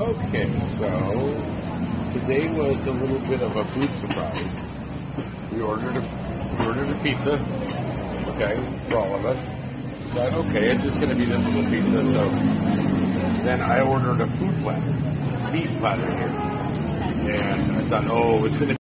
Okay, so today was a little bit of a food surprise. We ordered a we ordered a pizza, okay, for all of us. But okay, it's just going to be this little pizza. So then I ordered a food platter, meat platter here, and I thought, oh, it's going to